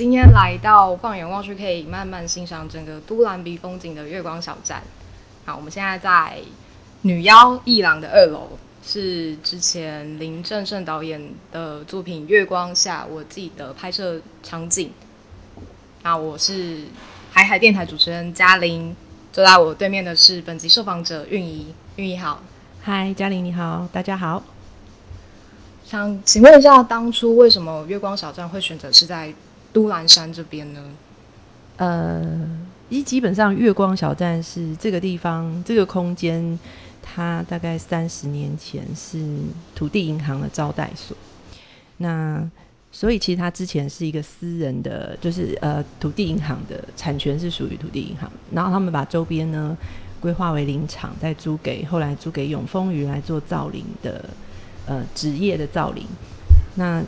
们今天来到放眼望去可以慢慢欣赏整个都兰比风景的月光小站。好，我们现在在女妖一郎的二楼，是之前林正盛导演的作品《月光下》我自己的拍摄场景。那我是海海电台主持人嘉玲，坐在我对面的是本集受访者韵仪。韵仪好，嗨，嘉玲你好，大家好。想请问一下，当初为什么月光小站会选择是在都兰山这边呢？呃，一基本上月光小站是这个地方这个空间，它大概三十年前是土地银行的招待所。那所以其实它之前是一个私人的，就是呃土地银行的产权是属于土地银行，然后他们把周边呢规划为林场，再租给后来租给永丰鱼来做造林的。呃，职业的造林，那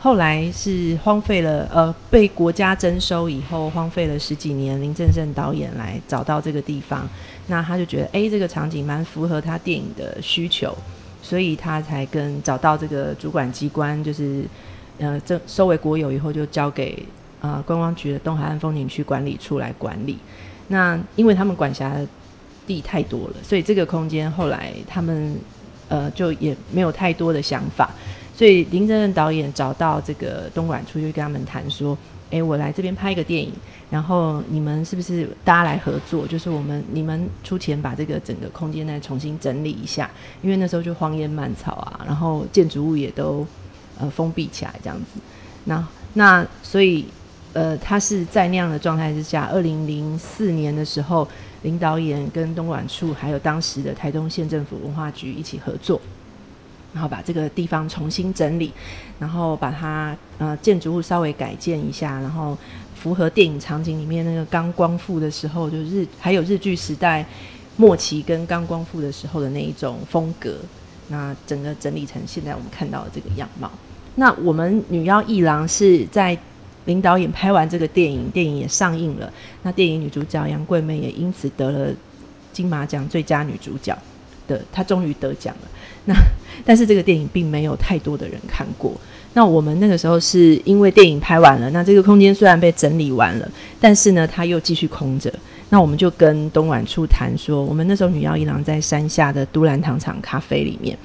后来是荒废了，呃，被国家征收以后荒废了十几年。林正盛导演来找到这个地方，那他就觉得，哎，这个场景蛮符合他电影的需求，所以他才跟找到这个主管机关，就是呃，这收为国有以后，就交给呃观光局的东海岸风景区管理处来管理。那因为他们管辖的地太多了，所以这个空间后来他们。呃，就也没有太多的想法，所以林正正导演找到这个东莞处，就跟他们谈说：“哎，我来这边拍一个电影，然后你们是不是大家来合作？就是我们你们出钱把这个整个空间再重新整理一下，因为那时候就荒烟蔓草啊，然后建筑物也都呃封闭起来这样子。那那所以呃，他是在那样的状态之下，二零零四年的时候。”林导演跟东莞处还有当时的台东县政府文化局一起合作，然后把这个地方重新整理，然后把它呃建筑物稍微改建一下，然后符合电影场景里面那个刚光复的时候，就日还有日剧时代末期跟刚光复的时候的那一种风格，那整个整理成现在我们看到的这个样貌。那我们女妖一郎是在。林导演拍完这个电影，电影也上映了。那电影女主角杨贵妹也因此得了金马奖最佳女主角的，她终于得奖了。那但是这个电影并没有太多的人看过。那我们那个时候是因为电影拍完了，那这个空间虽然被整理完了，但是呢，它又继续空着。那我们就跟东莞处谈说，我们那时候女妖一郎在山下的都兰糖厂咖啡里面。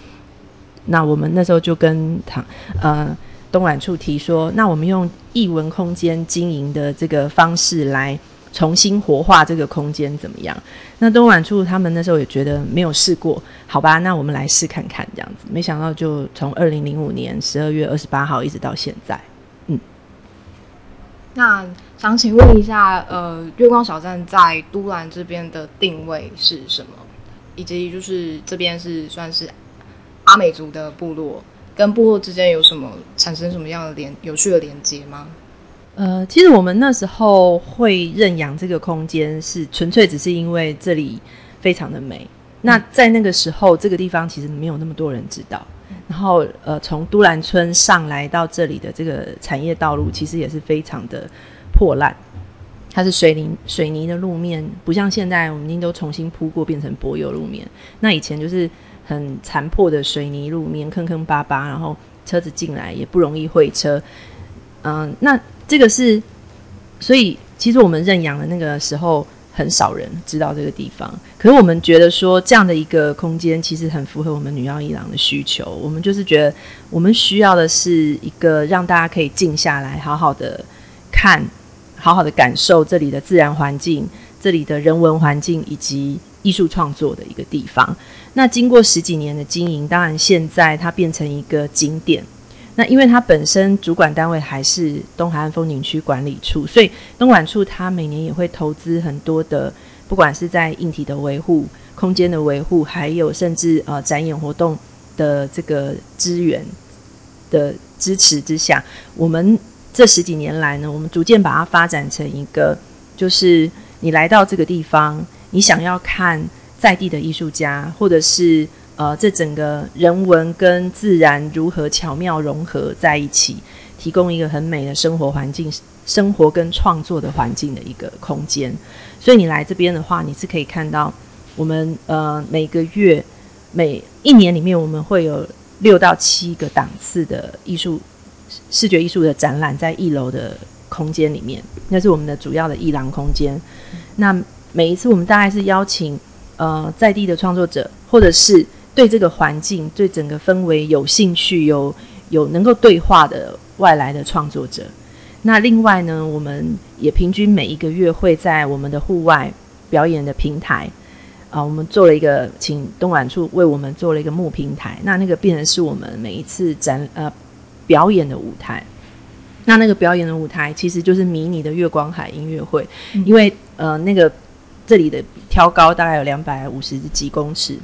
那我们那时候就跟唐呃。东莞处提说，那我们用艺文空间经营的这个方式来重新活化这个空间怎么样？那东莞处他们那时候也觉得没有试过，好吧，那我们来试看看这样子。没想到就从二零零五年十二月二十八号一直到现在，嗯。那想请问一下，呃，月光小站在都兰这边的定位是什么？以及就是这边是算是阿美族的部落。跟部落之间有什么产生什么样的连有趣的连接吗？呃，其实我们那时候会认养这个空间，是纯粹只是因为这里非常的美。那在那个时候，这个地方其实没有那么多人知道。然后，呃，从都兰村上来到这里的这个产业道路，其实也是非常的破烂。它是水泥水泥的路面，不像现在我们已经都重新铺过，变成柏油路面。那以前就是。很残破的水泥路面，坑坑巴巴，然后车子进来也不容易会车。嗯，那这个是，所以其实我们认养的那个时候，很少人知道这个地方。可是我们觉得说，这样的一个空间其实很符合我们女妖一郎的需求。我们就是觉得，我们需要的是一个让大家可以静下来，好好的看，好好的感受这里的自然环境、这里的人文环境以及艺术创作的一个地方。那经过十几年的经营，当然现在它变成一个景点。那因为它本身主管单位还是东海岸风景区管理处，所以东莞处它每年也会投资很多的，不管是在硬体的维护、空间的维护，还有甚至呃展演活动的这个资源的支持之下，我们这十几年来呢，我们逐渐把它发展成一个，就是你来到这个地方，你想要看。在地的艺术家，或者是呃，这整个人文跟自然如何巧妙融合在一起，提供一个很美的生活环境、生活跟创作的环境的一个空间。所以你来这边的话，你是可以看到我们呃每个月、每一年里面，我们会有六到七个档次的艺术、视觉艺术的展览在一楼的空间里面，那是我们的主要的艺廊空间。那每一次我们大概是邀请呃在地的创作者，或者是对这个环境、对整个氛围有兴趣、有有能够对话的外来的创作者。那另外呢，我们也平均每一个月会在我们的户外表演的平台。啊，我们做了一个，请东莞处为我们做了一个木平台，那那个变成是我们每一次展呃表演的舞台。那那个表演的舞台其实就是迷你的月光海音乐会，因为呃那个这里的挑高大概有两百五十几公尺，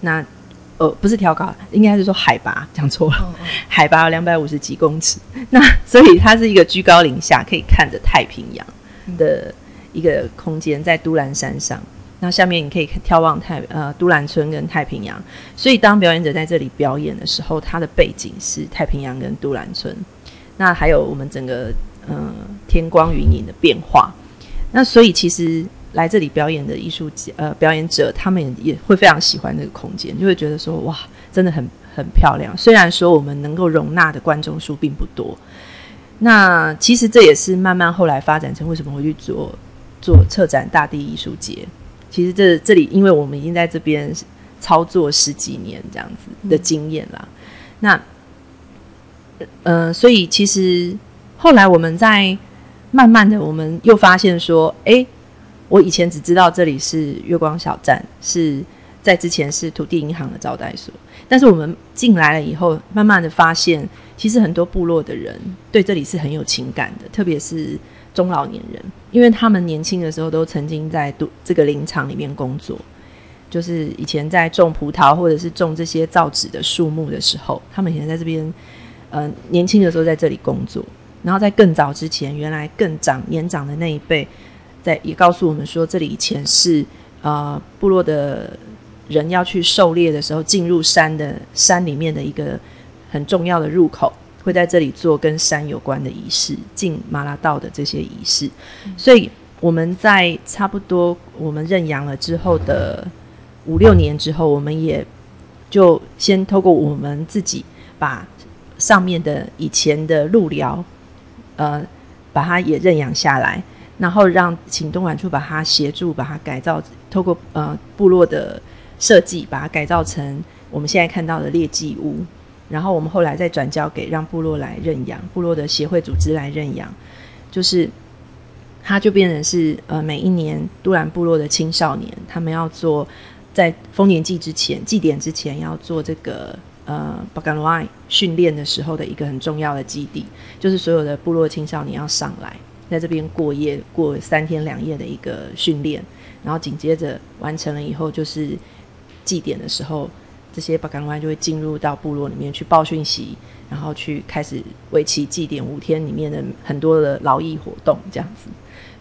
那呃不是挑高，应该是说海拔讲错了，海拔有两百五十几公尺，那所以它是一个居高临下可以看着太平洋的一个空间，在都兰山上。那下面你可以眺望太呃都兰村跟太平洋，所以当表演者在这里表演的时候，它的背景是太平洋跟都兰村。那还有我们整个嗯天光云影的变化。那所以其实来这里表演的艺术呃表演者，他们也也会非常喜欢这个空间，就会觉得说哇，真的很很漂亮。虽然说我们能够容纳的观众数并不多，那其实这也是慢慢后来发展成为什么会去做做策展大地艺术节。其实这这里，因为我们已经在这边操作十几年这样子的经验啦。那，呃，所以其实后来我们在慢慢的，我们又发现说，哎，我以前只知道这里是月光小站，是在之前是土地银行的招待所。但是我们进来了以后，慢慢的发现，其实很多部落的人对这里是很有情感的，特别是。中老年人，因为他们年轻的时候都曾经在都这个林场里面工作，就是以前在种葡萄或者是种这些造纸的树木的时候，他们以前在这边，呃，年轻的时候在这里工作。然后在更早之前，原来更长年长的那一辈，在也告诉我们说，这里以前是呃部落的人要去狩猎的时候，进入山的山里面的一个很重要的入口。会在这里做跟山有关的仪式，进马拉道的这些仪式。所以我们在差不多我们认养了之后的五六年之后，我们也就先透过我们自己把上面的以前的路寮，呃，把它也认养下来，然后让请东莞处把它协助把它改造，透过呃部落的设计把它改造成我们现在看到的猎祭屋。然后我们后来再转交给让部落来认养，部落的协会组织来认养，就是它就变成是呃每一年都兰部落的青少年，他们要做在丰年祭之前祭典之前要做这个呃巴干罗埃训练的时候的一个很重要的基地，就是所有的部落青少年要上来在这边过夜过三天两夜的一个训练，然后紧接着完成了以后就是祭典的时候。这些巴干湾就会进入到部落里面去报讯息，然后去开始为期祭典五天里面的很多的劳役活动，这样子。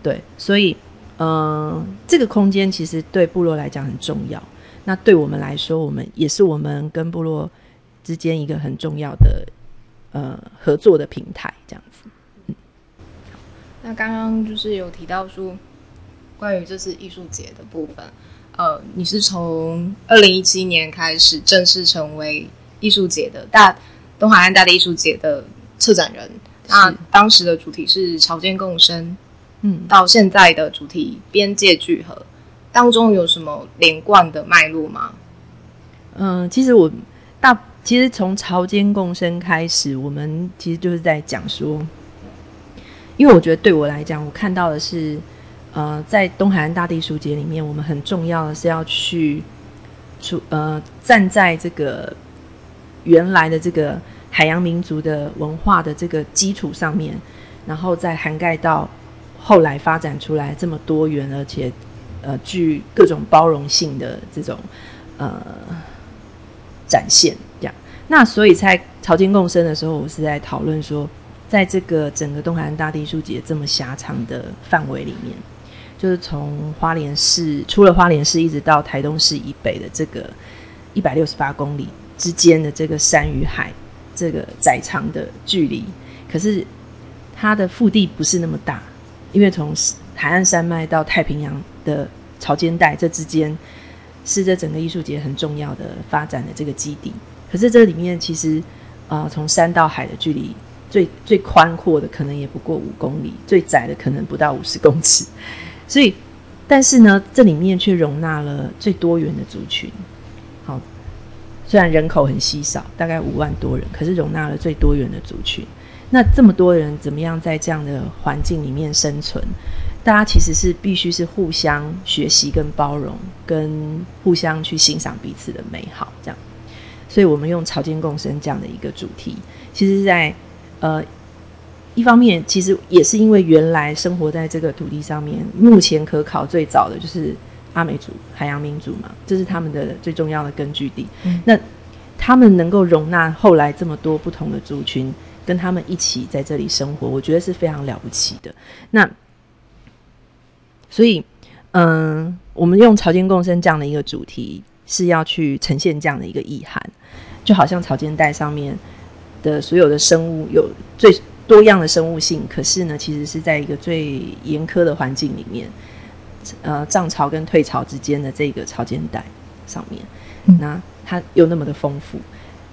对，所以，嗯，这个空间其实对部落来讲很重要。那对我们来说，我们也是我们跟部落之间一个很重要的呃合作的平台，这样子。嗯，那刚刚就是有提到说，关于这次艺术节的部分。呃，你是从二零一七年开始正式成为艺术节的大东海岸大的艺术节的策展人。那当时的主题是朝间共生，嗯，到现在的主题边界聚合，当中有什么连贯的脉络吗？嗯，其实我大其实从朝间共生开始，我们其实就是在讲说，因为我觉得对我来讲，我看到的是。呃，在东海岸大地书节里面，我们很重要的是要去，出呃，站在这个原来的这个海洋民族的文化的这个基础上面，然后再涵盖到后来发展出来这么多元而且呃具各种包容性的这种呃展现，这样。那所以在朝间共生的时候，我是在讨论说，在这个整个东海岸大地书节这么狭长的范围里面。就是从花莲市，出了花莲市，一直到台东市以北的这个一百六十八公里之间的这个山与海，这个窄长的距离，可是它的腹地不是那么大，因为从海岸山脉到太平洋的潮间带，这之间是这整个艺术节很重要的发展的这个基地。可是这里面其实，呃，从山到海的距离最最宽阔的可能也不过五公里，最窄的可能不到五十公尺。所以，但是呢，这里面却容纳了最多元的族群。好，虽然人口很稀少，大概五万多人，可是容纳了最多元的族群。那这么多人怎么样在这样的环境里面生存？大家其实是必须是互相学习、跟包容、跟互相去欣赏彼此的美好，这样。所以我们用草间共生这样的一个主题，其实，在呃一方面，其实也是因为原来生活在这个土地上面，目前可考最早的就是阿美族、海洋民族嘛，这是他们的最重要的根据地。那他们能够容纳后来这么多不同的族群。跟他们一起在这里生活，我觉得是非常了不起的。那所以，嗯，我们用草间共生这样的一个主题，是要去呈现这样的一个意涵，就好像草间带上面的所有的生物有最多样的生物性，可是呢，其实是在一个最严苛的环境里面，呃，涨潮跟退潮之间的这个潮间带上面，那它又那么的丰富。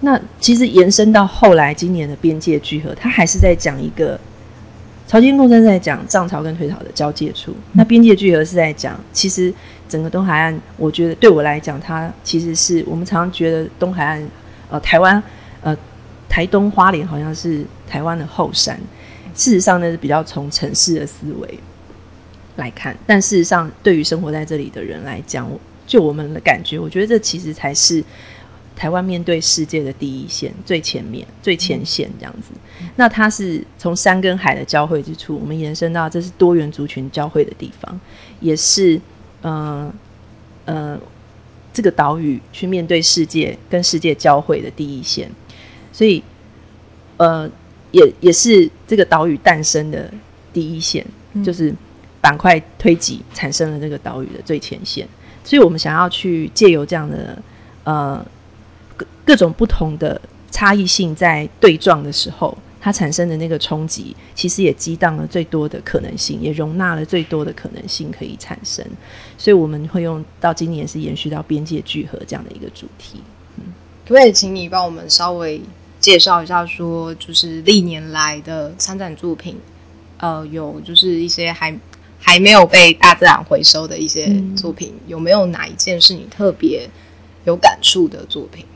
那其实延伸到后来，今年的边界聚合，它还是在讲一个潮间共生，在讲涨潮跟退潮的交界处。那边界聚合是在讲，其实整个东海岸，我觉得对我来讲，它其实是我们常常觉得东海岸，呃，台湾，呃，台东花莲好像是台湾的后山。事实上呢，是比较从城市的思维来看，但事实上，对于生活在这里的人来讲，就我们的感觉，我觉得这其实才是。台湾面对世界的第一线、最前面、最前线这样子，那它是从山跟海的交汇之处，我们延伸到这是多元族群交汇的地方，也是呃呃这个岛屿去面对世界、跟世界交汇的第一线，所以呃也也是这个岛屿诞生的第一线，就是板块推挤产生了这个岛屿的最前线，所以我们想要去借由这样的呃。各种不同的差异性在对撞的时候，它产生的那个冲击，其实也激荡了最多的可能性，也容纳了最多的可能性可以产生。所以我们会用到今年是延续到边界聚合这样的一个主题。嗯，可不可以请你帮我们稍微介绍一下，说就是历年来的参展作品，呃，有就是一些还还没有被大自然回收的一些作品，有没有哪一件是你特别有感触的作品？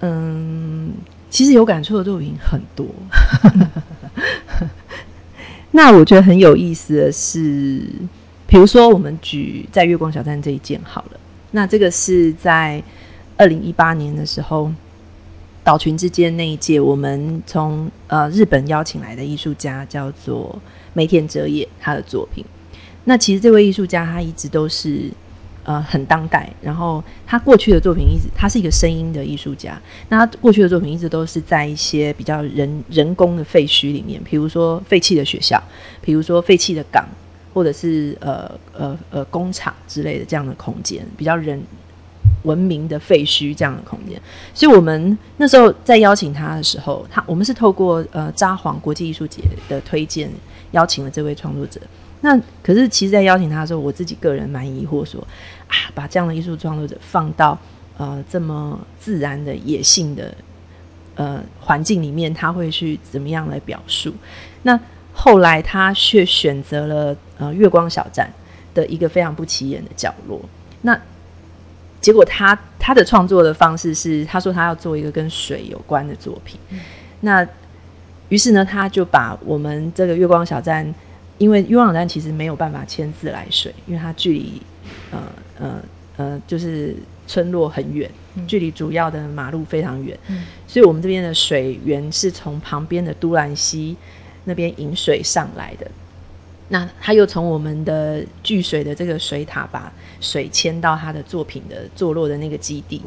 嗯，其实有感触的作品很多。那我觉得很有意思的是，比如说我们举在月光小站这一件好了。那这个是在二零一八年的时候，岛群之间那一届，我们从呃日本邀请来的艺术家叫做梅田哲也，他的作品。那其实这位艺术家他一直都是。呃，很当代。然后他过去的作品一直，他是一个声音的艺术家。那他过去的作品一直都是在一些比较人人工的废墟里面，比如说废弃的学校，比如说废弃的港，或者是呃呃呃工厂之类的这样的空间，比较人文明的废墟这样的空间。所以我们那时候在邀请他的时候，他我们是透过呃札幌国际艺术节的推荐，邀请了这位创作者。那可是，其实，在邀请他的时候，我自己个人蛮疑惑，说啊，把这样的艺术创作者放到呃这么自然的野性的呃环境里面，他会去怎么样来表述？那后来他却选择了呃月光小站的一个非常不起眼的角落。那结果，他他的创作的方式是，他说他要做一个跟水有关的作品。那于是呢，他就把我们这个月光小站。因为月光小站其实没有办法牵自来水，因为它距离呃呃呃就是村落很远，距离主要的马路非常远，所以我们这边的水源是从旁边的都兰溪那边引水上来的。那他又从我们的聚水的这个水塔把水迁到他的作品的坐落的那个基地，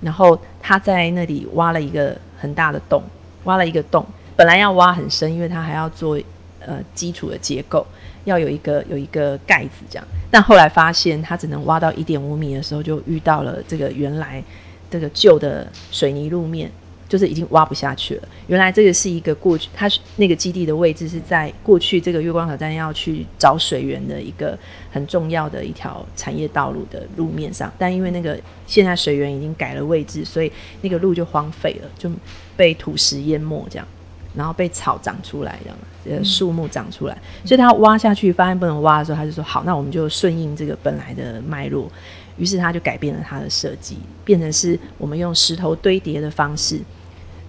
然后他在那里挖了一个很大的洞，挖了一个洞，本来要挖很深，因为他还要做。呃，基础的结构要有一个有一个盖子这样，但后来发现他只能挖到一点五米的时候，就遇到了这个原来这个旧的水泥路面，就是已经挖不下去了。原来这个是一个过去，它那个基地的位置是在过去这个月光挑战要去找水源的一个很重要的一条产业道路的路面上，但因为那个现在水源已经改了位置，所以那个路就荒废了，就被土石淹没这样。然后被草长出来，这样呃树木长出来，所以他挖下去发现不能挖的时候，他就说好，那我们就顺应这个本来的脉络，于是他就改变了他的设计，变成是我们用石头堆叠的方式，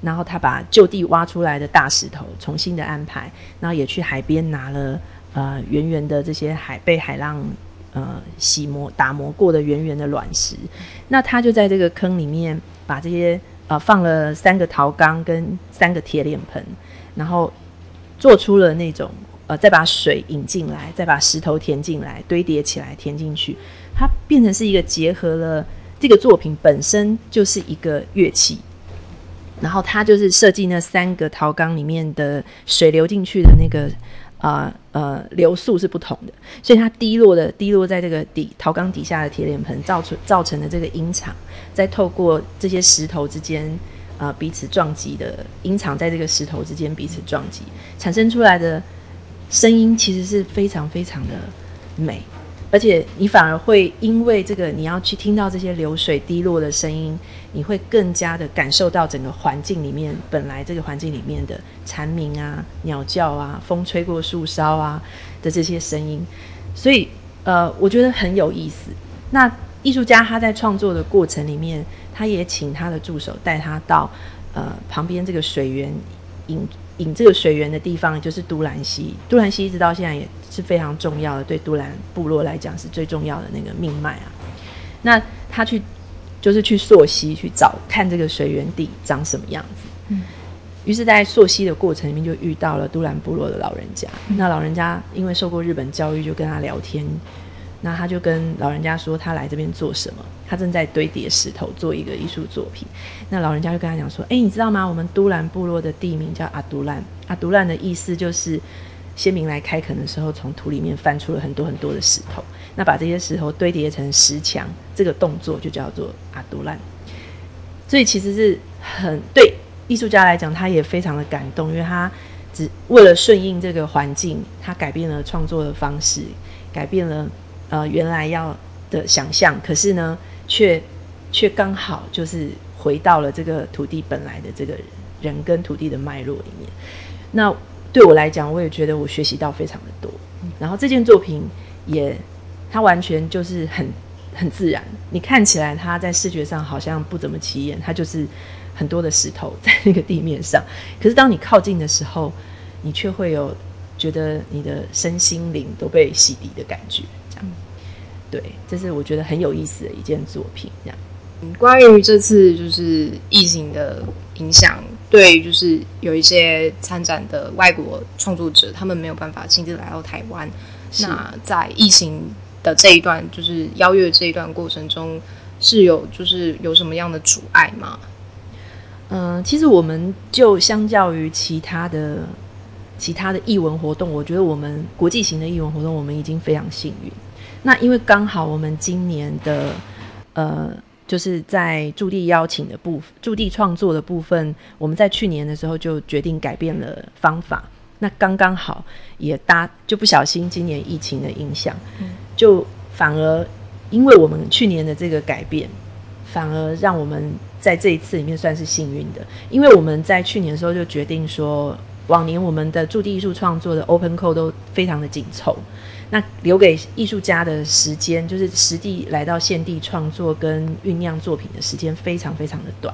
然后他把就地挖出来的大石头重新的安排，然后也去海边拿了呃圆圆的这些海被海浪。呃，洗磨、打磨过的圆圆的卵石，那他就在这个坑里面把这些呃放了三个陶缸跟三个铁脸盆，然后做出了那种呃，再把水引进来，再把石头填进来，堆叠起来填进去，它变成是一个结合了这个作品本身就是一个乐器，然后他就是设计那三个陶缸里面的水流进去的那个。啊呃，流速是不同的，所以它滴落的滴落在这个底陶缸底下的铁脸盆，造成造成的这个音场，在透过这些石头之间啊彼此撞击的音场，在这个石头之间彼此撞击产生出来的声音，其实是非常非常的美。而且你反而会因为这个，你要去听到这些流水滴落的声音，你会更加的感受到整个环境里面本来这个环境里面的蝉鸣啊、鸟叫啊、风吹过树梢啊的这些声音。所以，呃，我觉得很有意思。那艺术家他在创作的过程里面，他也请他的助手带他到呃旁边这个水源引。引这个水源的地方就是都兰溪，都兰溪一直到现在也是非常重要的，对都兰部落来讲是最重要的那个命脉啊。那他去就是去溯溪去找看这个水源地长什么样子。嗯，于是，在溯溪的过程里面就遇到了都兰部落的老人家。那老人家因为受过日本教育，就跟他聊天。那他就跟老人家说，他来这边做什么？他正在堆叠石头做一个艺术作品。那老人家就跟他讲说：“哎，你知道吗？我们都兰部落的地名叫阿都兰。阿都兰的意思就是先民来开垦的时候，从土里面翻出了很多很多的石头。那把这些石头堆叠成石墙，这个动作就叫做阿都兰。所以其实是很对艺术家来讲，他也非常的感动，因为他只为了顺应这个环境，他改变了创作的方式，改变了。”呃，原来要的想象，可是呢，却却刚好就是回到了这个土地本来的这个人跟土地的脉络里面。那对我来讲，我也觉得我学习到非常的多。然后这件作品也，它完全就是很很自然。你看起来它在视觉上好像不怎么起眼，它就是很多的石头在那个地面上。可是当你靠近的时候，你却会有觉得你的身心灵都被洗涤的感觉。对，这是我觉得很有意思的一件作品。这样，关于这次就是疫情的影响，对，就是有一些参展的外国创作者，他们没有办法亲自来到台湾。那在疫情的这一段，就是邀约这一段过程中，是有就是有什么样的阻碍吗？嗯，其实我们就相较于其他的其他的译文活动，我觉得我们国际型的译文活动，我们已经非常幸运。那因为刚好我们今年的呃，就是在驻地邀请的部分，驻地创作的部分，我们在去年的时候就决定改变了方法。那刚刚好也搭，就不小心今年疫情的影响，就反而因为我们去年的这个改变，反而让我们在这一次里面算是幸运的，因为我们在去年的时候就决定说，往年我们的驻地艺术创作的 open code 都非常的紧凑。那留给艺术家的时间，就是实地来到现地创作跟酝酿作品的时间，非常非常的短，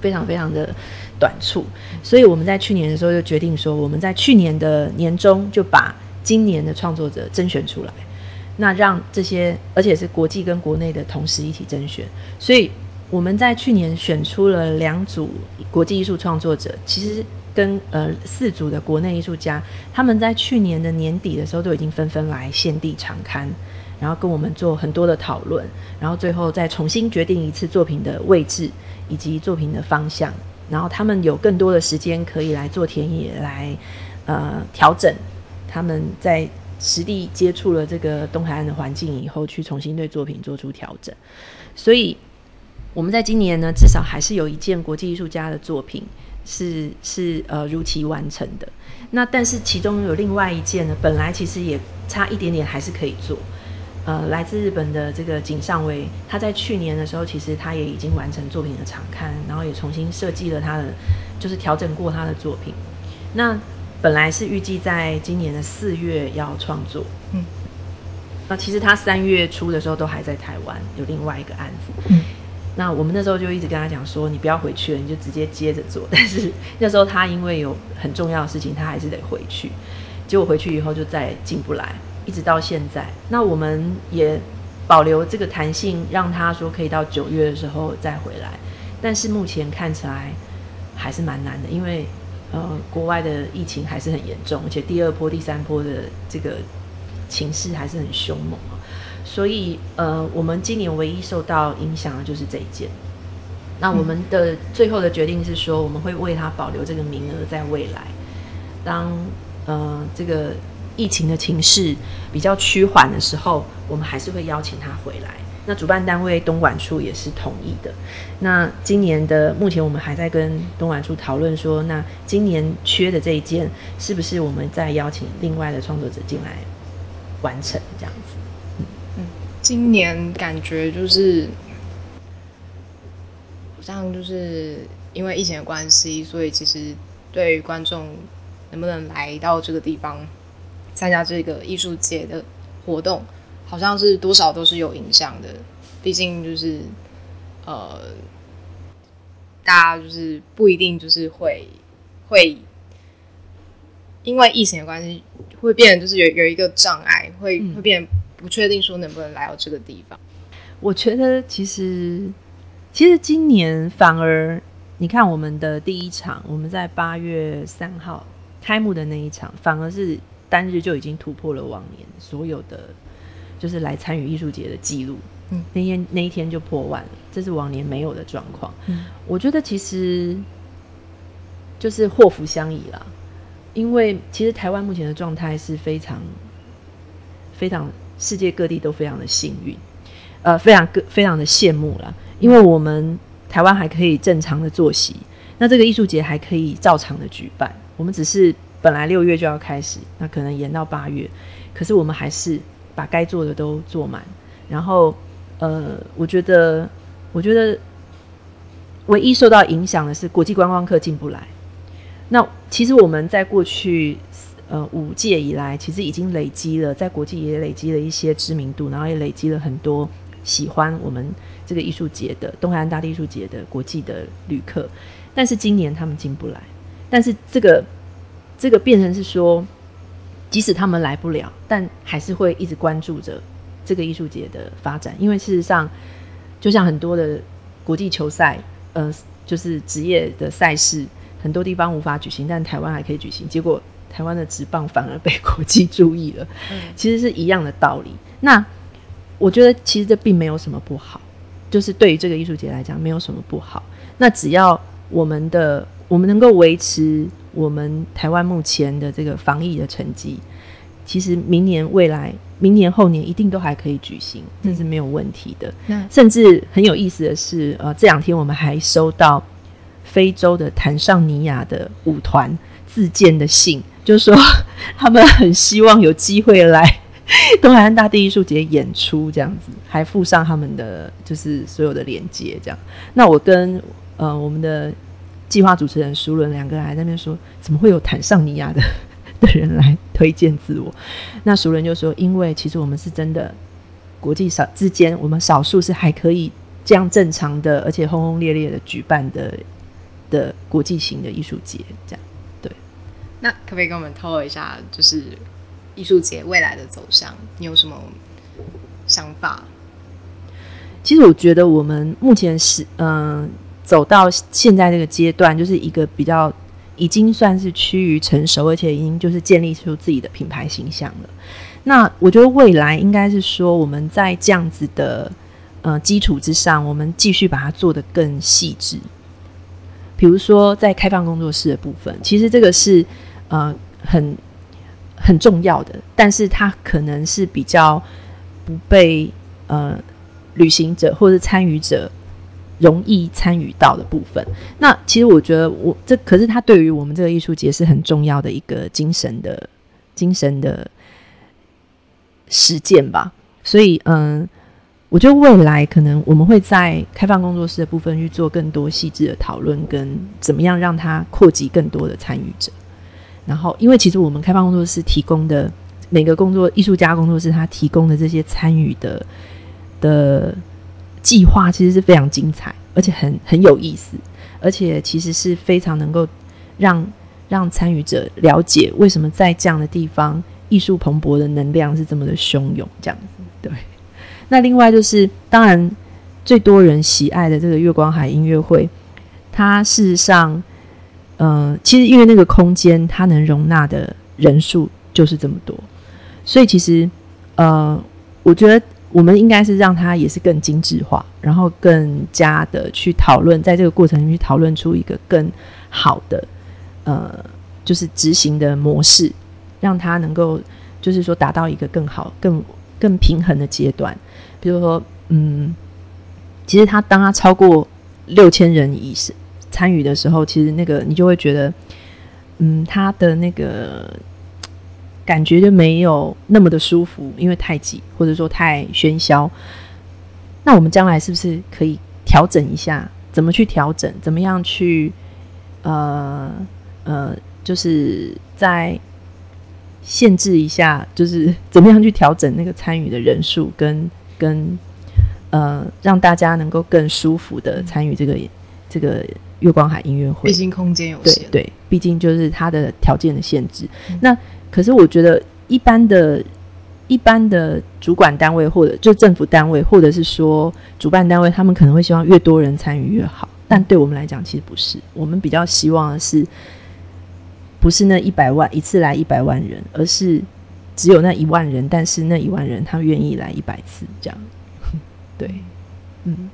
非常非常的短促。所以我们在去年的时候就决定说，我们在去年的年中就把今年的创作者甄选出来，那让这些而且是国际跟国内的同时一起甄选。所以我们在去年选出了两组国际艺术创作者，其实。跟呃四组的国内艺术家，他们在去年的年底的时候都已经纷纷来献地常刊，然后跟我们做很多的讨论，然后最后再重新决定一次作品的位置以及作品的方向，然后他们有更多的时间可以来做田野，来呃调整他们在实地接触了这个东海岸的环境以后，去重新对作品做出调整。所以我们在今年呢，至少还是有一件国际艺术家的作品。是是呃如期完成的，那但是其中有另外一件呢，本来其实也差一点点还是可以做，呃，来自日本的这个井上威，他在去年的时候其实他也已经完成作品的场刊，然后也重新设计了他的，就是调整过他的作品，那本来是预计在今年的四月要创作，嗯，那其实他三月初的时候都还在台湾，有另外一个案子，嗯，那我们那时候就一直跟他讲说，你不要回去了，你就直接接着做。但是 那时候他因为有很重要的事情，他还是得回去。结果回去以后就再进不来，一直到现在。那我们也保留这个弹性，让他说可以到九月的时候再回来。但是目前看起来还是蛮难的，因为呃国外的疫情还是很严重，而且第二波、第三波的这个情势还是很凶猛。所以呃，我们今年唯一受到影响的就是这一件。那我们的最后的决定是说，我们会为他保留这个名额，在未来当。呃，这个疫情的情势比较趋缓的时候，我们还是会邀请他回来。那主办单位东莞处也是同意的。那今年的目前我们还在跟东莞处讨论说，那今年缺的这一件，是不是我们再邀请另外的创作者进来完成这样？今年感觉就是好像就是因为疫情的关系，所以其实对于观众。能不能来到这个地方参加这个艺术节的活动，好像是多少都是有影响的。毕竟就是呃，大家就是不一定就是会会因为疫情的关系，会变得就是有有一个障碍，会会变不确定说能不能来到这个地方。我觉得其实其实今年反而你看我们的第一场，我们在八月三号。开幕的那一场，反而是单日就已经突破了往年所有的，就是来参与艺术节的记录。嗯，那天那一天就破万了，这是往年没有的状况。嗯，我觉得其实就是祸福相倚啦，因为其实台湾目前的状态是非常非常，世界各地都非常的幸运，呃，非常各非常的羡慕啦，因为我们台湾还可以正常的作息，那这个艺术节还可以照常的举办。我们只是本来六月就要开始，那可能延到八月，可是我们还是把该做的都做满。然后，呃，我觉得，我觉得唯一受到影响的是国际观光客进不来。那其实我们在过去呃五届以来，其实已经累积了在国际也累积了一些知名度，然后也累积了很多喜欢我们这个艺术节的东海岸大地艺术节的国际的旅客。但是今年他们进不来。但是这个这个变成是说，即使他们来不了，但还是会一直关注着这个艺术节的发展。因为事实上，就像很多的国际球赛，呃，就是职业的赛事，很多地方无法举行，但台湾还可以举行。结果台湾的职棒反而被国际注意了，其实是一样的道理。那我觉得其实这并没有什么不好，就是对于这个艺术节来讲，没有什么不好。那只要我们的。我们能够维持我们台湾目前的这个防疫的成绩，其实明年、未来、明年、后年一定都还可以举行，这是没有问题的。甚至很有意思的是，呃，这两天我们还收到非洲的坦桑尼亚的舞团自荐的信，就说 他们很希望有机会来 东海岸大地艺术节演出，这样子，还附上他们的就是所有的连接，这样。那我跟呃我们的。计划主持人熟伦两个人还在那边说，怎么会有坦桑尼亚的 的人来推荐自我？那熟人就说，因为其实我们是真的国际少之间，我们少数是还可以这样正常的，而且轰轰烈烈的举办的的国际型的艺术节，这样。那可不可以跟我们透露一下，就是艺术节未来的走向，你有什么想法？其实我觉得我们目前是嗯。走到现在这个阶段，就是一个比较已经算是趋于成熟，而且已经就是建立出自己的品牌形象了。那我觉得未来应该是说，我们在这样子的呃基础之上，我们继续把它做得更细致。比如说，在开放工作室的部分，其实这个是呃很很重要的，但是它可能是比较不被呃旅行者或者参与者。容易参与到的部分，那其实我觉得我这可是他对于我们这个艺术节是很重要的一个精神的精神的实践吧。所以，嗯，我觉得未来可能我们会在开放工作室的部分去做更多细致的讨论，跟怎么样让它扩及更多的参与者。然后，因为其实我们开放工作室提供的每个工作艺术家工作室，他提供的这些参与的的计划，其实是非常精彩，而且很很有意思，而且其实是非常能够让让参与者了解为什么在这样的地方，艺术蓬勃的能量是这么的汹涌，这样子。对。那另外就是，当然最多人喜爱的这个月光海音乐会，它事实上。嗯，其实因为那个空间它能容纳的人数就是这么多，所以其实呃，我觉得我们应该是让它也是更精致化，然后更加的去讨论，在这个过程里去讨论出一个更好的呃，就是执行的模式，让它能够就是说达到一个更好、更更平衡的阶段。比如说，嗯，其实它当它超过六千人以上。参与的时候，其实那个你就会觉得，嗯，他的那个感觉就没有那么的舒服，因为太挤或者说太喧嚣。那我们将来是不是可以调整一下？怎么去调整？怎么样去呃呃，就是在限制一下，就是怎么样去调整那个参与的人数，跟跟呃，让大家能够更舒服的参与这个这个。月光海音乐会，毕竟空间有限，对，毕竟就是它的条件的限制。那可是我觉得，一般的、一般的主管单位或者就政府单位，或者是说主办单位，他们可能会希望越多人参与越好。但对我们来讲，其实不是。我们比较希望的是，不是那一百万一次来一百万人，而是只有那一万人，但是那一万人他愿意来一百次，这样。对，嗯。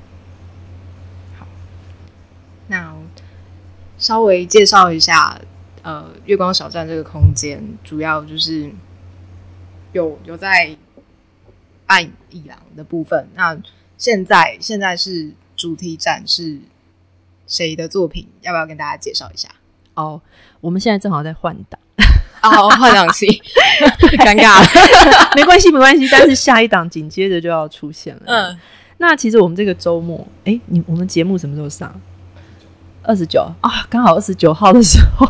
那稍微介绍一下，呃，月光小站这个空间，主要就是有有在办艺廊的部分。那现在现在是主题展是谁的作品？要不要跟大家介绍一下？哦，我们现在正好在换档，哦，换档期，尴尬，没关系，没关系。但是下一档紧接着就要出现了。嗯，那其实我们这个周末，哎，你我们节目什么时候上？二十九啊，刚好二十九号的时候，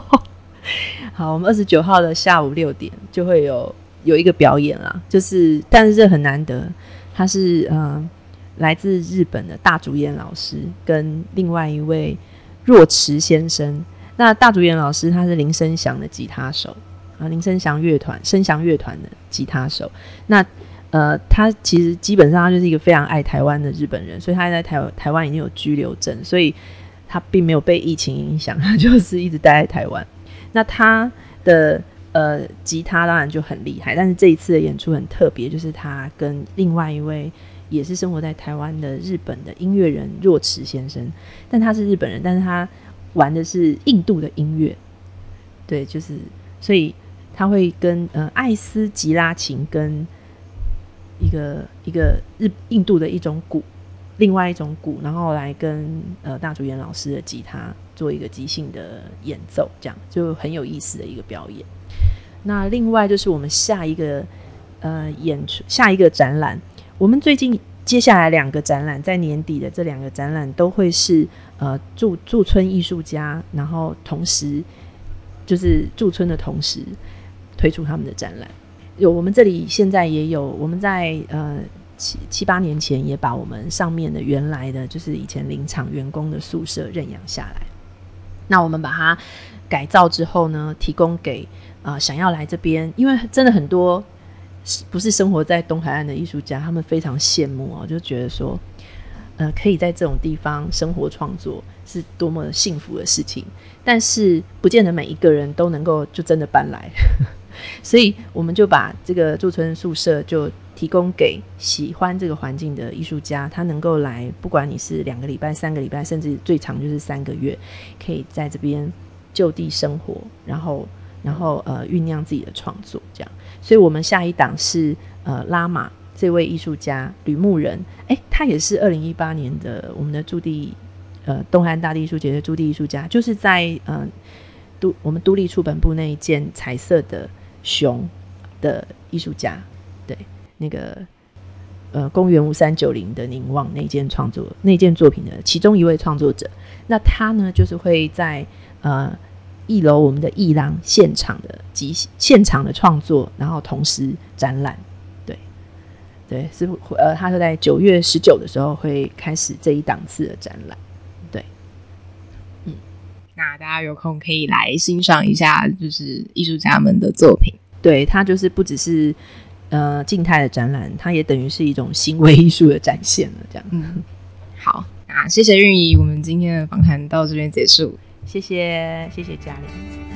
好，我们二十九号的下午六点就会有有一个表演啦，就是，但是这很难得，他是嗯，来自日本的大主演老师跟另外一位若池先生。那大主演老师他是林声祥的吉他手啊，林声祥乐团声祥乐团的吉他手。那呃，他其实基本上他就是一个非常爱台湾的日本人，所以他在台台湾已经有居留证，所以。他并没有被疫情影响，他就是一直待在台湾。那他的呃吉他当然就很厉害，但是这一次的演出很特别，就是他跟另外一位也是生活在台湾的日本的音乐人若池先生，但他是日本人，但是他玩的是印度的音乐，对，就是所以他会跟呃艾斯吉拉琴跟一个一个日印度的一种鼓。另外一种鼓，然后来跟呃大竹研老师的吉他做一个即兴的演奏，这样就很有意思的一个表演。那另外就是我们下一个呃演出，下一个展览，我们最近接下来两个展览，在年底的这两个展览都会是呃驻驻村艺术家，然后同时就是驻村的同时推出他们的展览。有我们这里现在也有我们在呃。七八年前也把我们上面的原来的就是以前林场员工的宿舍认养下来，那我们把它改造之后呢，提供给啊想要来这边，因为真的很多不是生活在东海岸的艺术家，他们非常羡慕哦，就觉得说，呃，可以在这种地方生活创作是多么幸福的事情，但是不见得每一个人都能够就真的搬来，所以我们就把这个驻村宿舍就。提供给喜欢这个环境的艺术家，他能够来，不管你是两个礼拜、三个礼拜，甚至最长就是三个月，可以在这边就地生活，然后，然后呃酝酿自己的创作，这样。所以，我们下一档是呃拉玛这位艺术家吕牧人，诶，他也是二零一八年的我们的驻地呃东汉大地艺术节的驻地艺术家，就是在呃都我们都立出版部那一件彩色的熊的艺术家，那个呃，公元五三九零的凝望那件创作那件作品的其中一位创作者，那他呢就是会在呃一楼我们的艺廊现场的即现场的创作，然后同时展览，对对，是呃，他是在九月十九的时候会开始这一档次的展览，对，嗯，那大家有空可以来欣赏一下，就是艺术家们的作品，对他就是不只是呃静态的展览，它也等于是一种行为艺术的展现了，这样，嗯，好，那谢谢韵仪，我们今天的访谈到这边结束。谢谢，谢谢嘉玲。